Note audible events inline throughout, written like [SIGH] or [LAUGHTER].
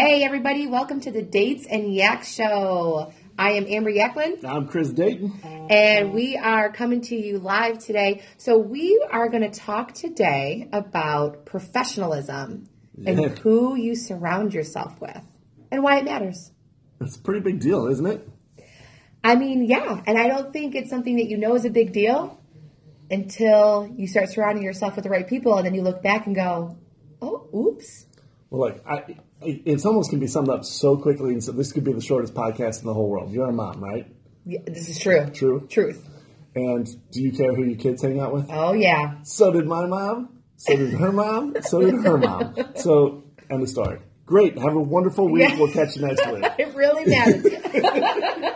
Hey, everybody, welcome to the Dates and Yak Show. I am Amber Yaklin. I'm Chris Deighton. And we are coming to you live today. So, we are going to talk today about professionalism Yeah. and who you surround yourself with and why it matters. It's a pretty big deal, isn't it? I mean, yeah, and I don't think it's something that you know is a big deal until you start surrounding yourself with the right people and then you look back and go, oh, oops. Well, like, I, it's almost can be summed up so quickly, and so this could be the shortest podcast in the whole world. You're a mom, right? Yeah, this is true. True. Truth. And do you care who your kids hang out with? Oh, yeah. So did my mom. So did her mom. So did her mom. [LAUGHS] So, end of story. Great. Have a wonderful week. Yeah. We'll catch you next week. [LAUGHS] It really matters. [LAUGHS]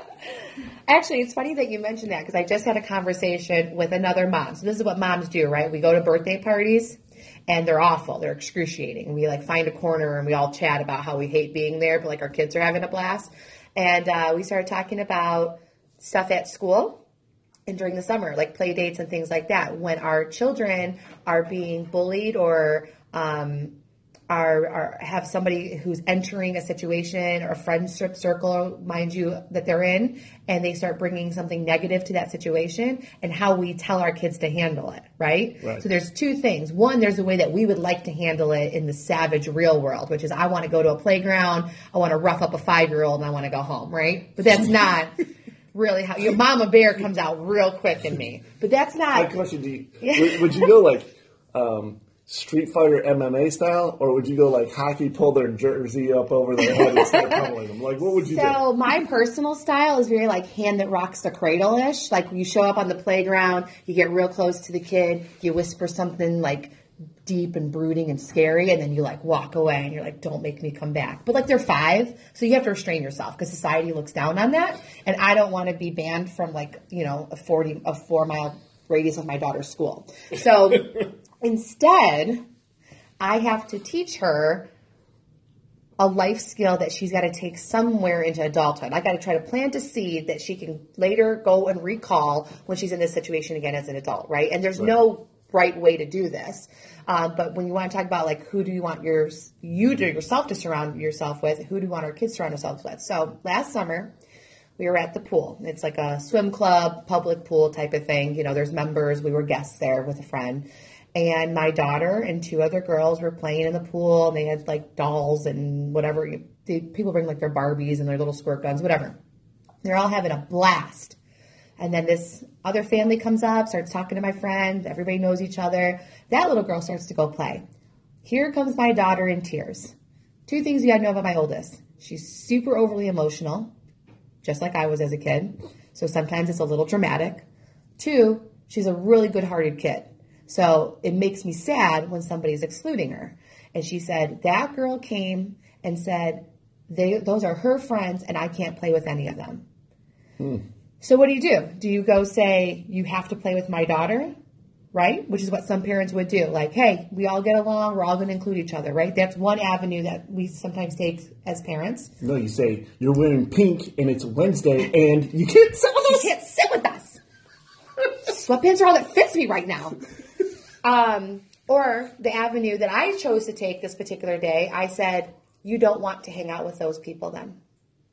Actually, it's funny that you mentioned that because I just had a conversation with another mom. So this is what moms do, right? We go to birthday parties and they're awful. They're excruciating. We like find a corner and we all chat about how we hate being there, but like our kids are having a blast. And uh, we started talking about stuff at school and during the summer, like play dates and things like that, when our children are being bullied or um, are, are have somebody who's entering a situation or a friendship circle, mind you, that they're in, and they start bringing something negative to that situation, and how we tell our kids to handle it, right? Right. So there's two things. One, there's a way that we would like to handle it in the savage real world, which is I want to go to a playground, I want to rough up a five year old, and I want to go home, right? But that's [LAUGHS] not. Really, how your mama bear comes out real quick in me, but that's not. My question: Do you, would, would you go like um, Street Fighter MMA style, or would you go like hockey, pull their jersey up over their head and start pummeling them? Like, what would you do? So my personal style is very like hand that rocks the cradle ish. Like you show up on the playground, you get real close to the kid, you whisper something like deep and brooding and scary, and then you like walk away and you're like, "Don't make me come back." But like they're five, so you have to restrain yourself because society looks down on that, and I don't want to be banned from like you know a forty a four mile radius of my daughter's school. So instead, I have to teach her a life skill that she's got to take somewhere into adulthood. I got to try to plant a seed that she can later go and recall when she's in this situation again as an adult, right? And there's no right way to do this. Um, but when you want to talk about like who do you want your you to yourself to surround yourself with, who do you want our kids to surround themselves with? So last summer we were at the pool. It's like a swim club, public pool type of thing. You know, there's members. We were guests there with a friend. And my daughter and two other girls were playing in the pool, and they had like dolls and whatever. They, people bring like their Barbies and their little squirt guns, whatever. They're all having a blast. And then this other family comes up, starts talking to my friend. Everybody knows each other. That little girl starts to go play. Here comes my daughter in tears. Two things you gotta know about my oldest. She's super overly emotional, just like I was as a kid. So sometimes it's a little dramatic. Two, she's a really good hearted kid. So it makes me sad when somebody's excluding her. And she said, That girl came and said, they, Those are her friends, and I can't play with any of them. Hmm. So what do you do? Do you go say, You have to play with my daughter? Right? Which is what some parents would do. Like, hey, we all get along, we're all going to include each other, right? That's one avenue that we sometimes take as parents. No, you say you're wearing pink and it's Wednesday and you can't sit with You can't sit with us. [LAUGHS] Sweatpants are all that fits me right now. Um, or the avenue that I chose to take this particular day, I said, You don't want to hang out with those people then.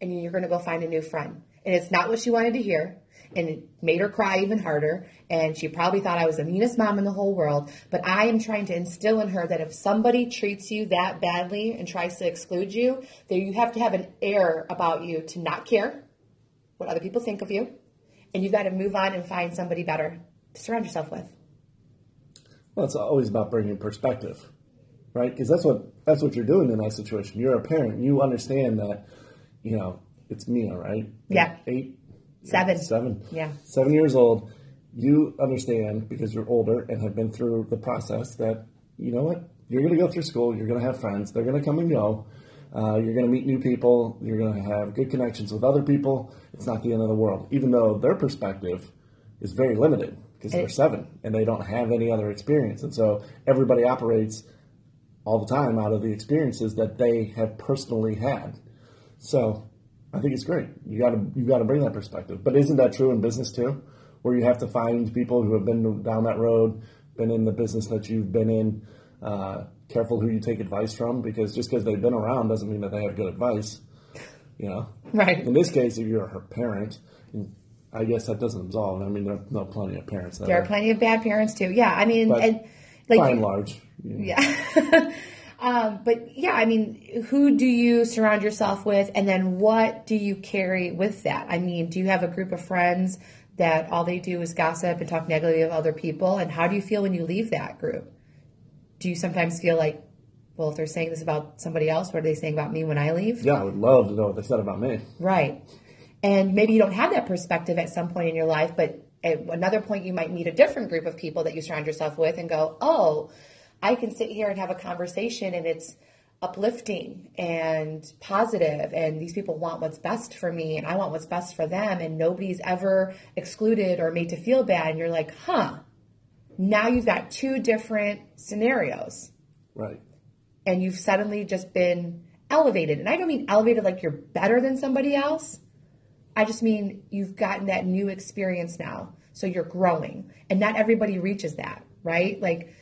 And you're going to go find a new friend. And it's not what she wanted to hear. And it made her cry even harder. And she probably thought I was the meanest mom in the whole world. But I am trying to instill in her that if somebody treats you that badly and tries to exclude you, that you have to have an air about you to not care what other people think of you. And you've got to move on and find somebody better to surround yourself with. Well, it's always about bringing perspective, right? Because that's what that's what you're doing in that situation. You're a parent. You understand that, you know, it's Mia, right? Yeah. Eight, Seven. seven, Yeah. seven years old. You understand because you're older and have been through the process that you know what you're going to go through school. You're going to have friends. They're going to come and go. Uh, you're going to meet new people. You're going to have good connections with other people. It's not the end of the world, even though their perspective is very limited because they're seven and they don't have any other experience. And so everybody operates all the time out of the experiences that they have personally had. So I think it's great. You got to you got to bring that perspective. But isn't that true in business too, where you have to find people who have been down that road, been in the business that you've been in, Uh, careful who you take advice from because just because they've been around doesn't mean that they have good advice. You know, Right. In this case, if you're her parent, I guess that doesn't absolve. I mean, there are no plenty of parents that There are are, plenty of bad parents too. Yeah, I mean, and like by and large. you know. Yeah. [LAUGHS] um, but yeah, I mean, who do you surround yourself with? And then what do you carry with that? I mean, do you have a group of friends that all they do is gossip and talk negatively of other people? And how do you feel when you leave that group? Do you sometimes feel like, well, if they're saying this about somebody else, what are they saying about me when I leave? Yeah, I would love to know what they said about me. Right. And maybe you don't have that perspective at some point in your life, but at another point you might meet a different group of people that you surround yourself with and go, oh, I can sit here and have a conversation and it's uplifting and positive and these people want what's best for me and I want what's best for them and nobody's ever excluded or made to feel bad and you're like, huh. Now you've got two different scenarios Right. and you've suddenly just been elevated. And I don't mean elevated like you're better than somebody else. I just mean you've gotten that new experience now. So you're growing. And not everybody reaches that, right? Like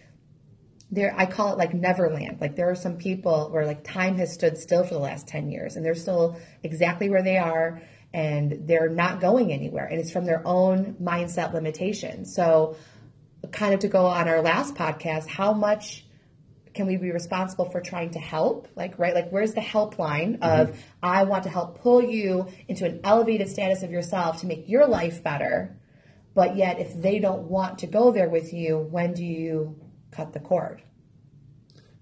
there I call it like Neverland. Like there are some people where like time has stood still for the last 10 years and they're still exactly where they are and they're not going anywhere. And it's from their own mindset limitations. So kind of to go on our last podcast, how much can we be responsible for trying to help? Like, right? Like, where's the helpline of I want to help pull you into an elevated status of yourself to make your life better? But yet, if they don't want to go there with you, when do you cut the cord?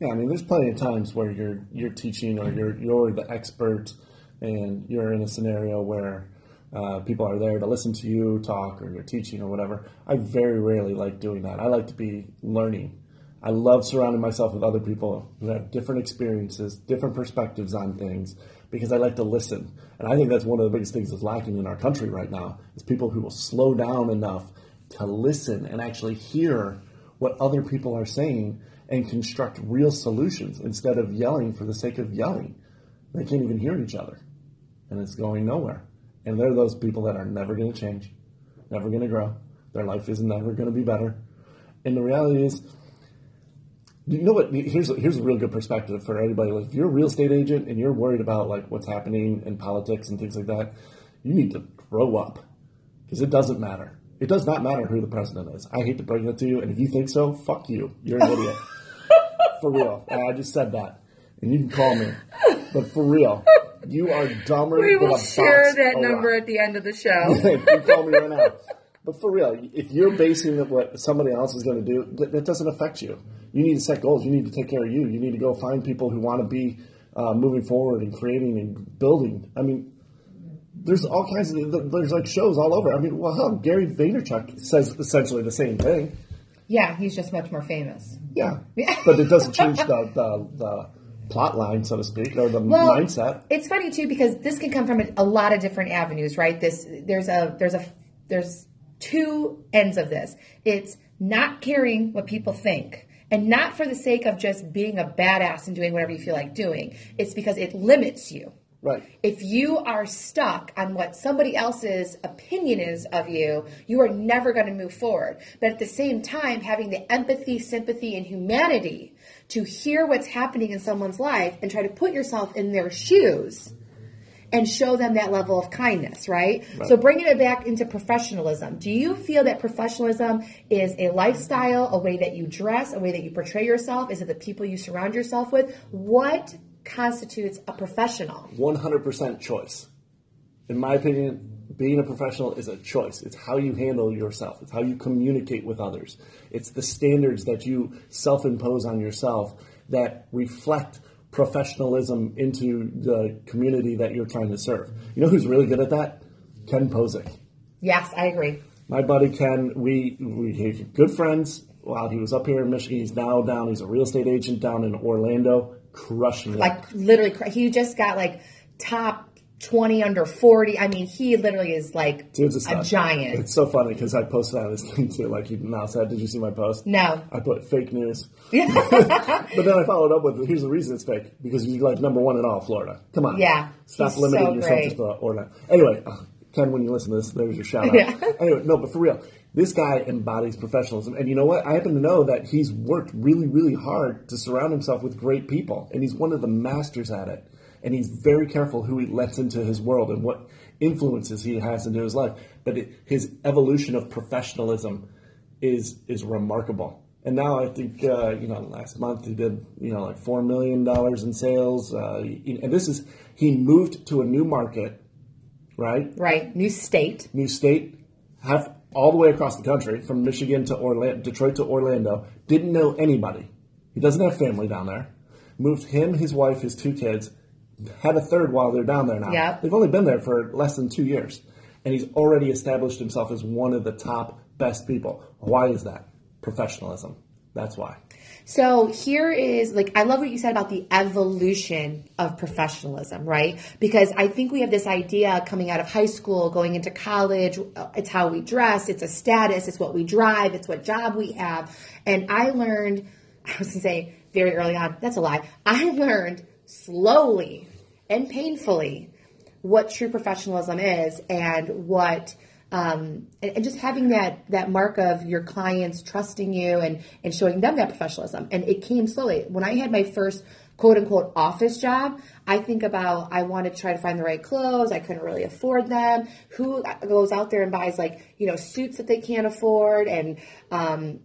Yeah, I mean, there's plenty of times where you're you're teaching or you're you're the expert, and you're in a scenario where uh, people are there to listen to you talk or you're teaching or whatever. I very rarely like doing that. I like to be learning. I love surrounding myself with other people who have different experiences, different perspectives on things, because I like to listen. And I think that's one of the biggest things that's lacking in our country right now is people who will slow down enough to listen and actually hear what other people are saying and construct real solutions instead of yelling for the sake of yelling. They can't even hear each other, and it's going nowhere. And they're those people that are never going to change, never going to grow. Their life is never going to be better. And the reality is, you know what? Here's a, here's a real good perspective for anybody. Like, if you're a real estate agent and you're worried about like what's happening in politics and things like that, you need to grow up because it doesn't matter. It does not matter who the president is. I hate to bring it to you, and if you think so, fuck you. You're an idiot. [LAUGHS] for real. And I just said that, and you can call me. But for real, you are dumber We will share that number rock. at the end of the show. [LAUGHS] you call me right now. But for real, if you're basing what somebody else is going to do, that, that doesn't affect you. You need to set goals. You need to take care of you. You need to go find people who want to be uh, moving forward and creating and building. I mean, there's all kinds of there's like shows all over. I mean, well, hell, Gary Vaynerchuk says essentially the same thing. yeah, he's just much more famous. Yeah, Yeah. but it doesn't change the, the the plot line, so to speak, or the Well, mindset. It's funny too because this can come from a, a lot of different avenues, right? This there's a there's a there's two ends of this. It's not caring what people think. And not for the sake of just being a badass and doing whatever you feel like doing. It's because it limits you. Right. If you are stuck on what somebody else's opinion is of you, you are never going to move forward. But at the same time, having the empathy, sympathy, and humanity to hear what's happening in someone's life and try to put yourself in their shoes and show them that level of kindness, right? So bringing it back into professionalism. Do you feel that professionalism is a lifestyle, a way that you dress, a way that you portray yourself? Is it the people you surround yourself with? What constitutes a professional? 100% choice. In my opinion, being a professional is a choice. It's how you handle yourself, it's how you communicate with others, it's the standards that you self impose on yourself that reflect professionalism into the community that you're trying to serve. You know who's really good at that? Ken Posick. Yes, I agree. My buddy Ken, we we good friends. While he was up here in Michigan, he's now down. He's a real estate agent down in Orlando, crushing it. Like literally, he just got like top twenty under forty. I mean, he literally is like Dude's a, stud. giant. It's so funny because I posted on his [LAUGHS] thing too. Like he now said, "Did you see my post?" No. I put fake news, [LAUGHS] but then I followed up with, "Here's the reason it's fake because he's like number one in all of Florida. Come on, Yeah, stop limiting so yourself just to Orlando." Anyway, uh, Ken, when you listen to this, there's your shout out. Yeah. [LAUGHS] Anyway, no, but for real, this guy embodies professionalism. And you know what? I happen to know that he's worked really, really hard to surround himself with great people. And he's one of the masters at it. And he's very careful who he lets into his world and what influences he has into his life. But it, his evolution of professionalism is is remarkable. And now I think uh, you know last month he did you know like four million dollars in sales. Uh, and this is he moved to a new market, right? Right. New state. New state, half all the way across the country from Michigan to Orlando, Detroit to Orlando. Didn't know anybody. He doesn't have family down there. Moved him, his wife, his two kids. Had a third while they're down there now. Yep. They've only been there for less than two years, and he's already established himself as one of the top best people. Why is that? Professionalism. That's why. So here is like I love what you said about the evolution of professionalism, right? Because I think we have this idea coming out of high school, going into college, uh, it's how we dress, it's a status, it's what we drive, it's what job we have. And I learned, [LAUGHS] I was to say very early on, that's a lie. I learned slowly and painfully what true professionalism is and what um, and, and, just having that that mark of your clients trusting you and and showing them that professionalism. And it came slowly. When i had my first quote unquote office job i think about i wanted to try to find the right clothes. I couldn't really afford them. Who goes out there and buys like you know suits that they can't afford? And um,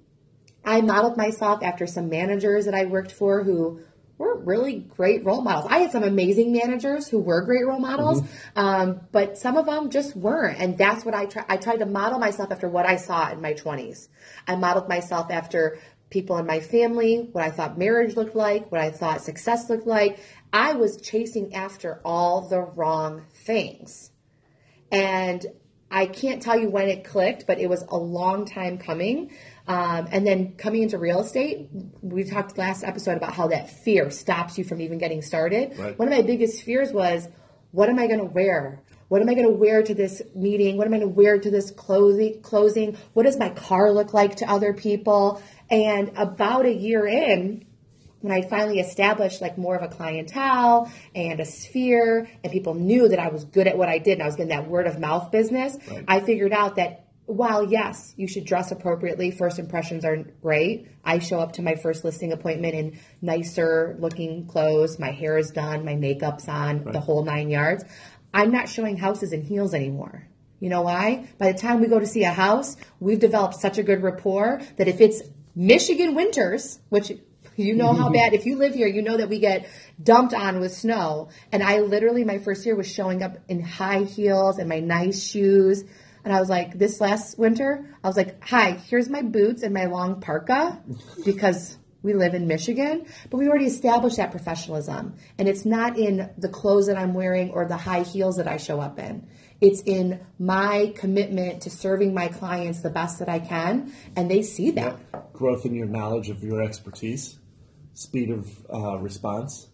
i modeled myself after some managers that i worked for who were really great role models. I had some amazing managers who were great role models, mm-hmm. um, but some of them just weren't. And that's what I try. I tried to model myself after what I saw in my 20s. I modeled myself after people in my family, what I thought marriage looked like, what I thought success looked like. I was chasing after all the wrong things. And I can't tell you when it clicked, but it was a long time coming. Um, and then coming into real estate, we talked last episode about how that fear stops you from even getting started. Right. One of my biggest fears was, what am I going to wear? What am I going to wear to this meeting? What am I going to wear to this closing? Closing? What does my car look like to other people? And about a year in, when I finally established like more of a clientele and a sphere, and people knew that I was good at what I did, and I was getting that word of mouth business, right. I figured out that while yes, you should dress appropriately, first impressions are great. I show up to my first listing appointment in nicer looking clothes, my hair is done, my makeup's on, right. the whole nine yards. I'm not showing houses in heels anymore. You know why? By the time we go to see a house, we've developed such a good rapport that if it's Michigan winters, which you know how [LAUGHS] bad, if you live here, you know that we get dumped on with snow. And I literally, my first year was showing up in high heels and my nice shoes and I was like, this last winter, I was like, hi, here's my boots and my long parka because we live in Michigan. But we already established that professionalism. And it's not in the clothes that I'm wearing or the high heels that I show up in. It's in my commitment to serving my clients the best that I can. And they see that. Growth in your knowledge of your expertise, speed of uh, response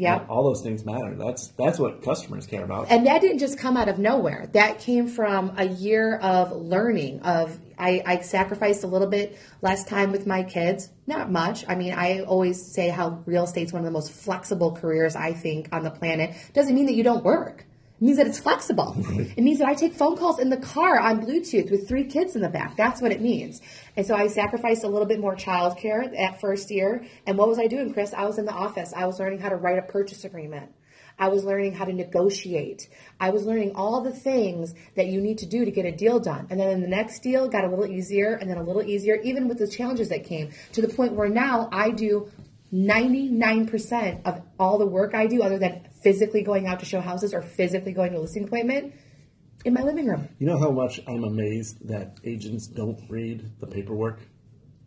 yeah. All those things matter. That's that's what customers care about. And that didn't just come out of nowhere. That came from a year of learning. Of I, I sacrificed a little bit less time with my kids. Not much. I mean, I always say how real estate's one of the most flexible careers I think on the planet. Doesn't mean that you don't work. It means that it's flexible. Right. It means that I take phone calls in the car on Bluetooth with three kids in the back. That's what it means. And so I sacrificed a little bit more childcare that first year. And what was I doing, Chris? I was in the office. I was learning how to write a purchase agreement. I was learning how to negotiate. I was learning all the things that you need to do to get a deal done. And then the next deal got a little easier and then a little easier, even with the challenges that came to the point where now I do 99% of all the work I do, other than physically going out to show houses or physically going to a listing appointment, in my living room. You know how much I'm amazed that agents don't read the paperwork?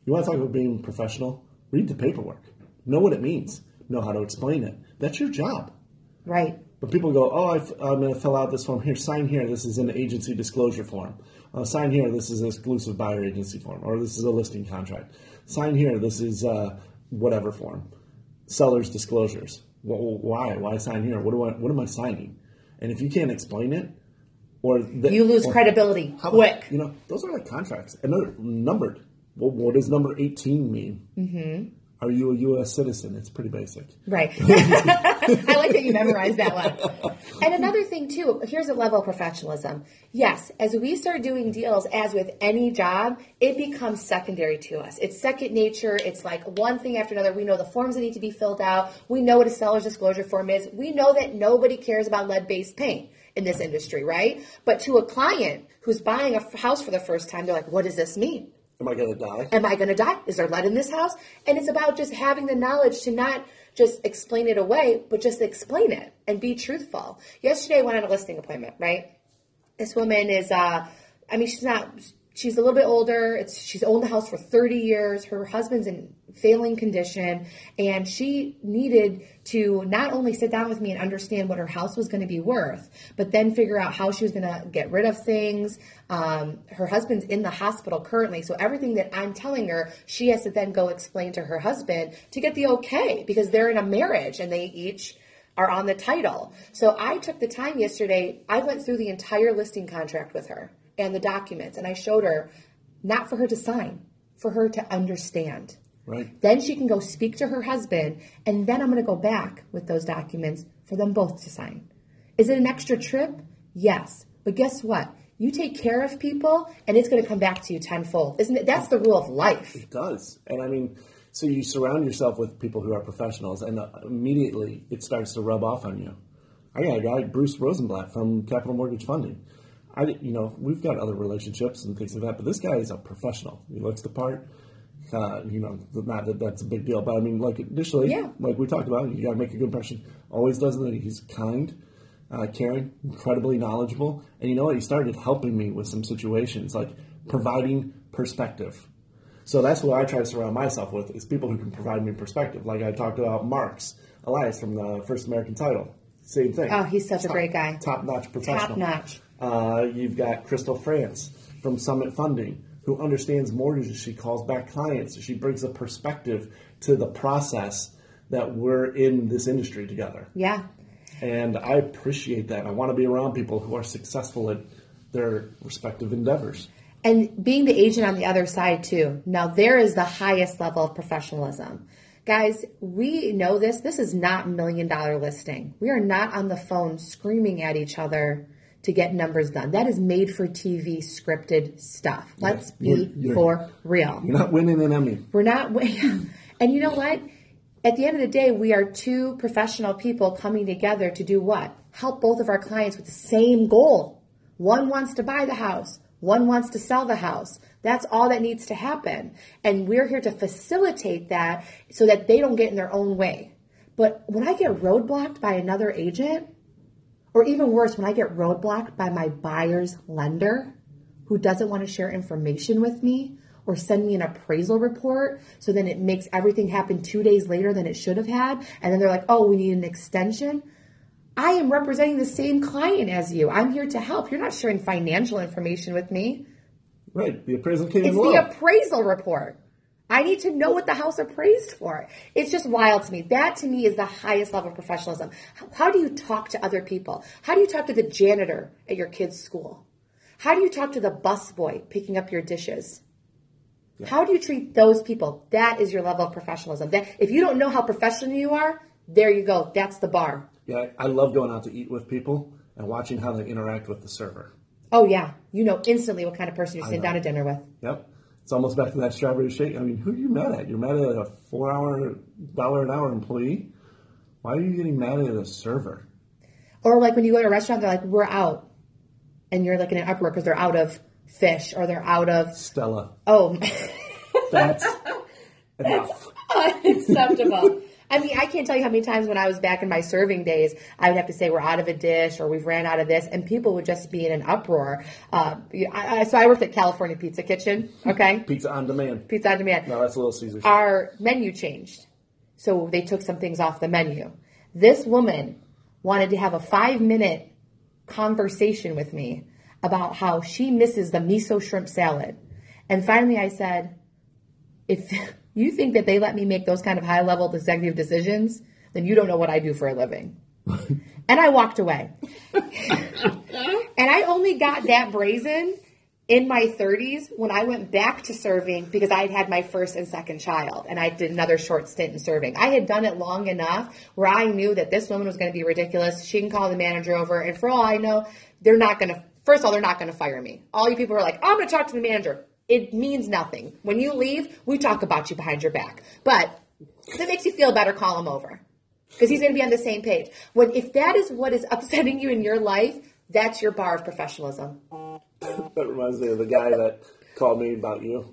You want to talk about being professional? Read the paperwork. Know what it means. Know how to explain it. That's your job. Right. But people go, oh, i am going to fill out this form. Here, sign here. This is an agency disclosure form. Uh, sign here. This is an exclusive buyer agency form. Or this is a listing contract. Sign here. This is uh, whatever form. Seller's disclosures. Why? Why sign here? What do I? What am I signing? And if you can't explain it, or the, you lose or, credibility how, quick. You know, those are like contracts, and they're numbered. Well, what does number eighteen mean? Mm-hmm. Are you a U.S. citizen? It's pretty basic. Right. [LAUGHS] I like that you memorized that one. And another thing too, here's a level of professionalism. Yes, as we start doing deals, as with any job, it becomes secondary to us. It's second nature. It's like one thing after another. We know the forms that need to be filled out. We know what a seller's disclosure form is. We know that nobody cares about lead-based paint in this industry, right? But to a client who's buying a house for the first time, they're like, what does this mean? Am I going to die? Am I going to die? Is there lead in this house? And it's about just having the knowledge to not just explain it away, but just explain it and be truthful. Yesterday, I went on a listing appointment, right? This woman is, uh, I mean, she's not, she's a little bit older. It's, she's owned the house for 30 years. Her husband's in failing condition. And she needed to not only sit down with me and understand what her house was going to be worth, but then figure out how she was going to get rid of things. Um, her husband's in the hospital currently. So everything that I'm telling her, she has to then go explain to her husband to get the okay because they're in a marriage and they each are on the title. So I took the time yesterday, I went through the entire listing contract with her and the documents and I showed her not for her to sign, for her to understand. Right. Then she can go speak to her husband, and then I'm going to go back with those documents for them both to sign. Is it an extra trip? Yes. But guess what? You take care of people, and it's going to come back to you tenfold. Isn't it? That's the rule of life. It does. And I mean, so you surround yourself with people who are professionals, and uh, immediately it starts to rub off on you. I got a guy, Bruce Rosenblatt from Capital Mortgage Funding. I, you know, we've got other relationships and things like that, but this guy is a professional. He looks the part. Uh, you know, not that that's a big deal, but I mean, like initially, Yeah. like we talked about, you got to make a good impression. Always does it. He's kind, uh, caring, incredibly knowledgeable, and you know what? He started helping me with some situations, like providing perspective. So that's what I try to surround myself with is people who can provide me perspective. Like I talked about Marks Elias from the First American Title. Same thing. Oh, he's such a great guy. Top notch professional. Top notch. Uh, you've got Crystal France from Summit Funding, who understands mortgages. She calls back clients. She brings a perspective to the process that we're in this industry together. Yeah. And I appreciate that. I want to be around people who are successful at their respective endeavors. And being the agent on the other side, too. Now, there is the highest level of professionalism. Guys, we know this. This is not million dollar listing. We are not on the phone screaming at each other to get numbers done. That is made for TV scripted stuff. Let's be You're- you're- for real. You're not winning an Emmy. We're not, winning. [LAUGHS] and you know what? At the end of the day, we are two professional people coming together to do what? Help both of our clients with the same goal. One wants to buy the house, one wants to sell the house. That's all that needs to happen. And we're here to facilitate that so that they don't get in their own way. But when I get roadblocked by another agent, or even worse, when I get roadblocked by my buyer's lender who doesn't want to share information with me or send me an appraisal report, so then it makes everything happen two days later than it should have had, and then they're like, oh, we need an extension. I am representing the same client as you. I'm here to help. You're not sharing financial information with me. Right. The appraisal came It's low. the appraisal report. I need to know what the house appraised for. It's just wild to me. That to me is the highest level of professionalism. How, how do you talk to other people? How do you talk to the janitor at your kid's school? How do you talk to the busboy picking up your dishes? How do you treat those people? That is your level of professionalism. That if you don't know how professional you are, there you go. That's the bar. yeah, I love going out to eat with people and watching how they interact with the server. Oh yeah, you know instantly what kind of person you're sitting down to dinner with. Yep. It's almost back to that strawberry shake. I mean, who are you mad at? You're mad at a four hour, dollar an hour employee? Why are you getting mad at a server? Or like when you go to a restaurant, they're like, "We're out," and you're like in an uproar because they're out of fish or they're out of Stella, oh, that's [LAUGHS] enough. unacceptable. I mean, I can't tell you how many times when I was back in my serving days, I would have to say we're out of a dish or we've ran out of this, and people would just be in an uproar. Uh, I, I, so I worked at California Pizza Kitchen. Okay, [LAUGHS] Pizza on demand. pizza on demand. No, that's a Little Caesars. our menu changed. So they took some things off the menu. This woman wanted to have a five minute conversation with me about how she misses the miso shrimp salad. And finally I said, if you think that they let me make those kind of high level executive decisions, then you don't know what I do for a living. [LAUGHS] and I walked away. [LAUGHS] and I only got that brazen in my 30s when I went back to serving because I had had my first and second child and I did another short stint in serving. I had done it long enough where I knew that this woman was going to be ridiculous. She can call the manager over, and for all I know, they're not going to, first of all, they're not going to fire me. All you people are like, I'm going to talk to the manager. It means nothing. When you leave, we talk about you behind your back. But if it makes you feel better, call him over because he's going to be on the same page. When if that is what is [LAUGHS] upsetting you in your life, that's your bar of professionalism. [LAUGHS] that reminds me of the guy that called me about you.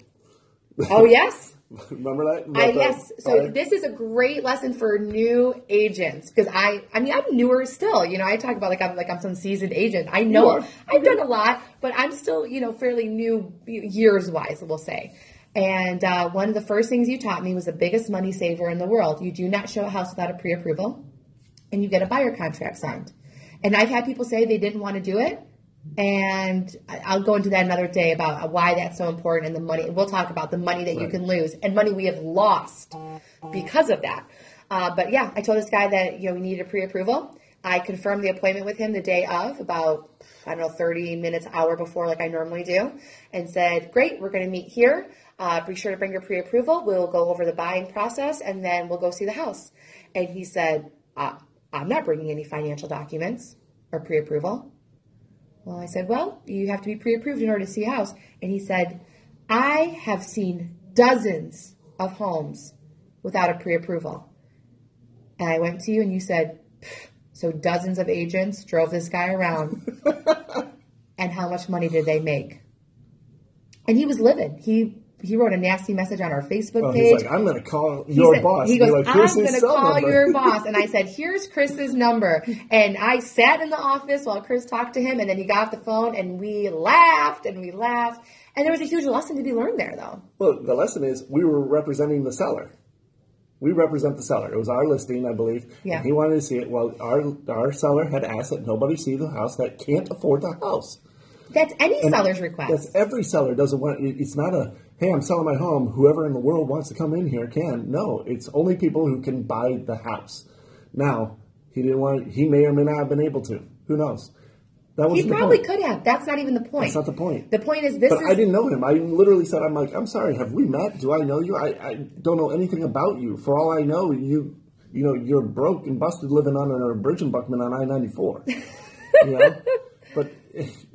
Oh yes. [LAUGHS] Remember that? I, yes. So this is a great lesson for new agents because I, I mean, I'm newer still. You know, I talk about like I'm like I'm some seasoned agent. I know I've done a lot, but I'm still you know fairly new years wise, we'll say. And uh, one of the first things you taught me was the biggest money saver in the world. You do not show a house without a pre-approval, and you get a buyer contract signed. And I've had people say they didn't want to do it, and I'll go into that another day about why that's so important and the money. We'll talk about the money that right. you can lose and money we have lost because of that. Uh, but yeah, I told this guy that you know we needed a pre-approval. I confirmed the appointment with him the day of, about I don't know, 30 minutes, hour before, like I normally do, and said, "Great, we're going to meet here. Uh, be sure to bring your pre-approval. We'll go over the buying process, and then we'll go see the house." And he said, uh, "I'm not bringing any financial documents or pre-approval." Well, I said, Well, you have to be pre approved in order to see a house. And he said, I have seen dozens of homes without a pre approval. And I went to you and you said, So dozens of agents drove this guy around. [LAUGHS] and how much money did they make? And he was livid. He he wrote a nasty message on our Facebook oh, page. Like, I'm going to call your said, boss. He goes, like, I'm going to call number. your boss. And I said, here's Chris's number. And I sat in the office while Chris talked to him, and then he got off the phone, and we laughed and we laughed. And there was a huge lesson to be learned there, though. Well, the lesson is we were representing the seller. We represent the seller. It was our listing, I believe. Yeah. he wanted to see it. Well, our our seller had asked that nobody see the house that can't afford the house. That's any and seller's request. That's every seller doesn't want. It's not a hey, I'm selling my home. Whoever in the world wants to come in here can. No, it's only people who can buy the house. Now, he didn't want. He may or may not have been able to. Who knows? That was he probably point. could have. That's not even the point. That's not the point. The point is this. But is, I didn't know him. I literally said, "I'm like, I'm sorry. Have we met? Do I know you? I, I don't know anything about you. For all I know, you, you know, you're broke and busted living on a bridge in Buckman on I-94. [LAUGHS] you know, but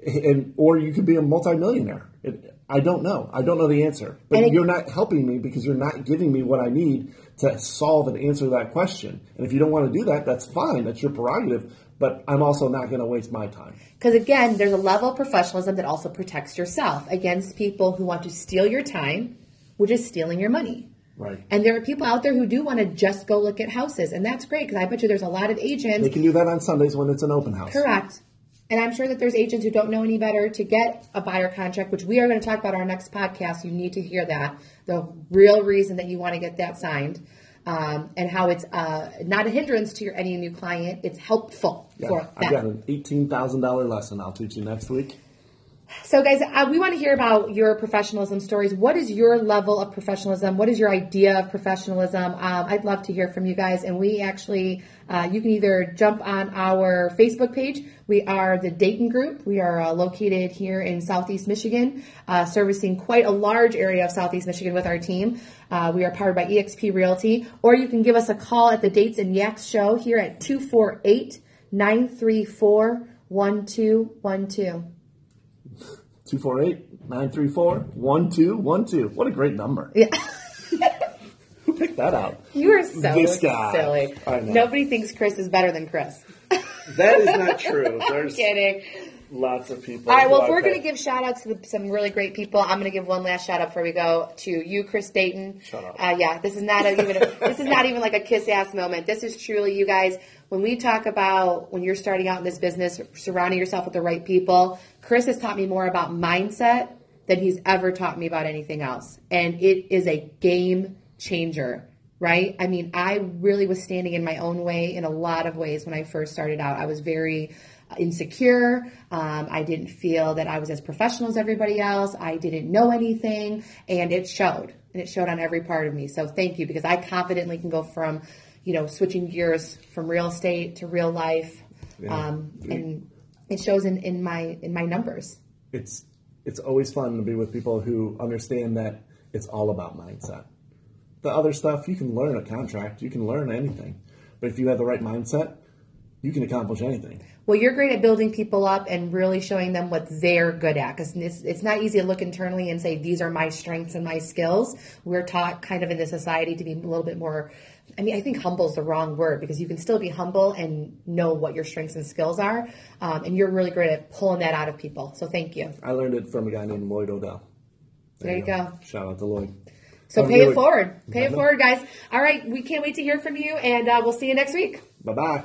and or you could be a multimillionaire. It, I don't know. I don't know the answer. But it, you're not helping me because you're not giving me what I need to solve and answer that question. And if you don't want to do that, that's fine. That's your prerogative. But I'm also not going to waste my time. Because again, there's a level of professionalism that also protects yourself against people who want to steal your time, which is stealing your money. Right. And there are people out there who do want to just go look at houses, and that's great because I bet you there's a lot of agents. They can do that on Sundays when it's an open house. Correct. And I'm sure that there's agents who don't know any better to get a buyer contract, which we are going to talk about our next podcast. You need to hear that. The real reason that you want to get that signed. Um, and how it's uh, not a hindrance to your any new client. It's helpful yeah, for. I've got an eighteen thousand dollar lesson I'll teach you next week. So, guys, uh, we want to hear about your professionalism stories. What is your level of professionalism? What is your idea of professionalism? Um, I'd love to hear from you guys. And we actually, uh, you can either jump on our Facebook page. We are the Deighton Group. We are uh, located here in Southeast Michigan, uh, servicing quite a large area of Southeast Michigan with our team. Uh, we are powered by eXp Realty. Or you can give us a call at the Dates and Yaks show here at 248 934 1212. 248-934-1212. What a great number. Yeah. [LAUGHS] Who picked that out? You are so this guy. silly. Nobody thinks Chris is better than Chris. that is not true. [LAUGHS] There's kidding. Lots of people. All right, well, if we're going to give shout outs to some really great people, I'm going to give one last shout out before we go to you, Chris Deighton. Shut up. Uh, yeah, this is not a, even a, this is not even like a kiss ass moment. This is truly you guys when we talk about when you're starting out in this business, surrounding yourself with the right people, Chris has taught me more about mindset than he's ever taught me about anything else. And it is a game changer, right? I mean, I really was standing in my own way in a lot of ways when I first started out. I was very insecure. Um, I didn't feel that I was as professional as everybody else. I didn't know anything, and it showed. And it showed on every part of me. So thank you because I confidently can go from you know, switching gears from real estate to real life. Yeah. Um, and it shows in, in my in my numbers. It's it's always fun to be with people who understand that it's all about mindset. The other stuff, you can learn a contract, you can learn anything. But if you have the right mindset, you can accomplish anything. Well, you're great at building people up and really showing them what they're good at because it's, it's not easy to look internally and say, these are my strengths and my skills. We're taught kind of in the society to be a little bit more, I mean, I think humble is the wrong word because you can still be humble and know what your strengths and skills are. Um, and you're really great at pulling that out of people. So thank you. I learned it from a guy named Lloyd Odell. There, you go. Shout out to Lloyd. So Have pay it week. forward. Pay it forward, guys. All right. We can't wait to hear from you and uh, we'll see you next week. Bye bye.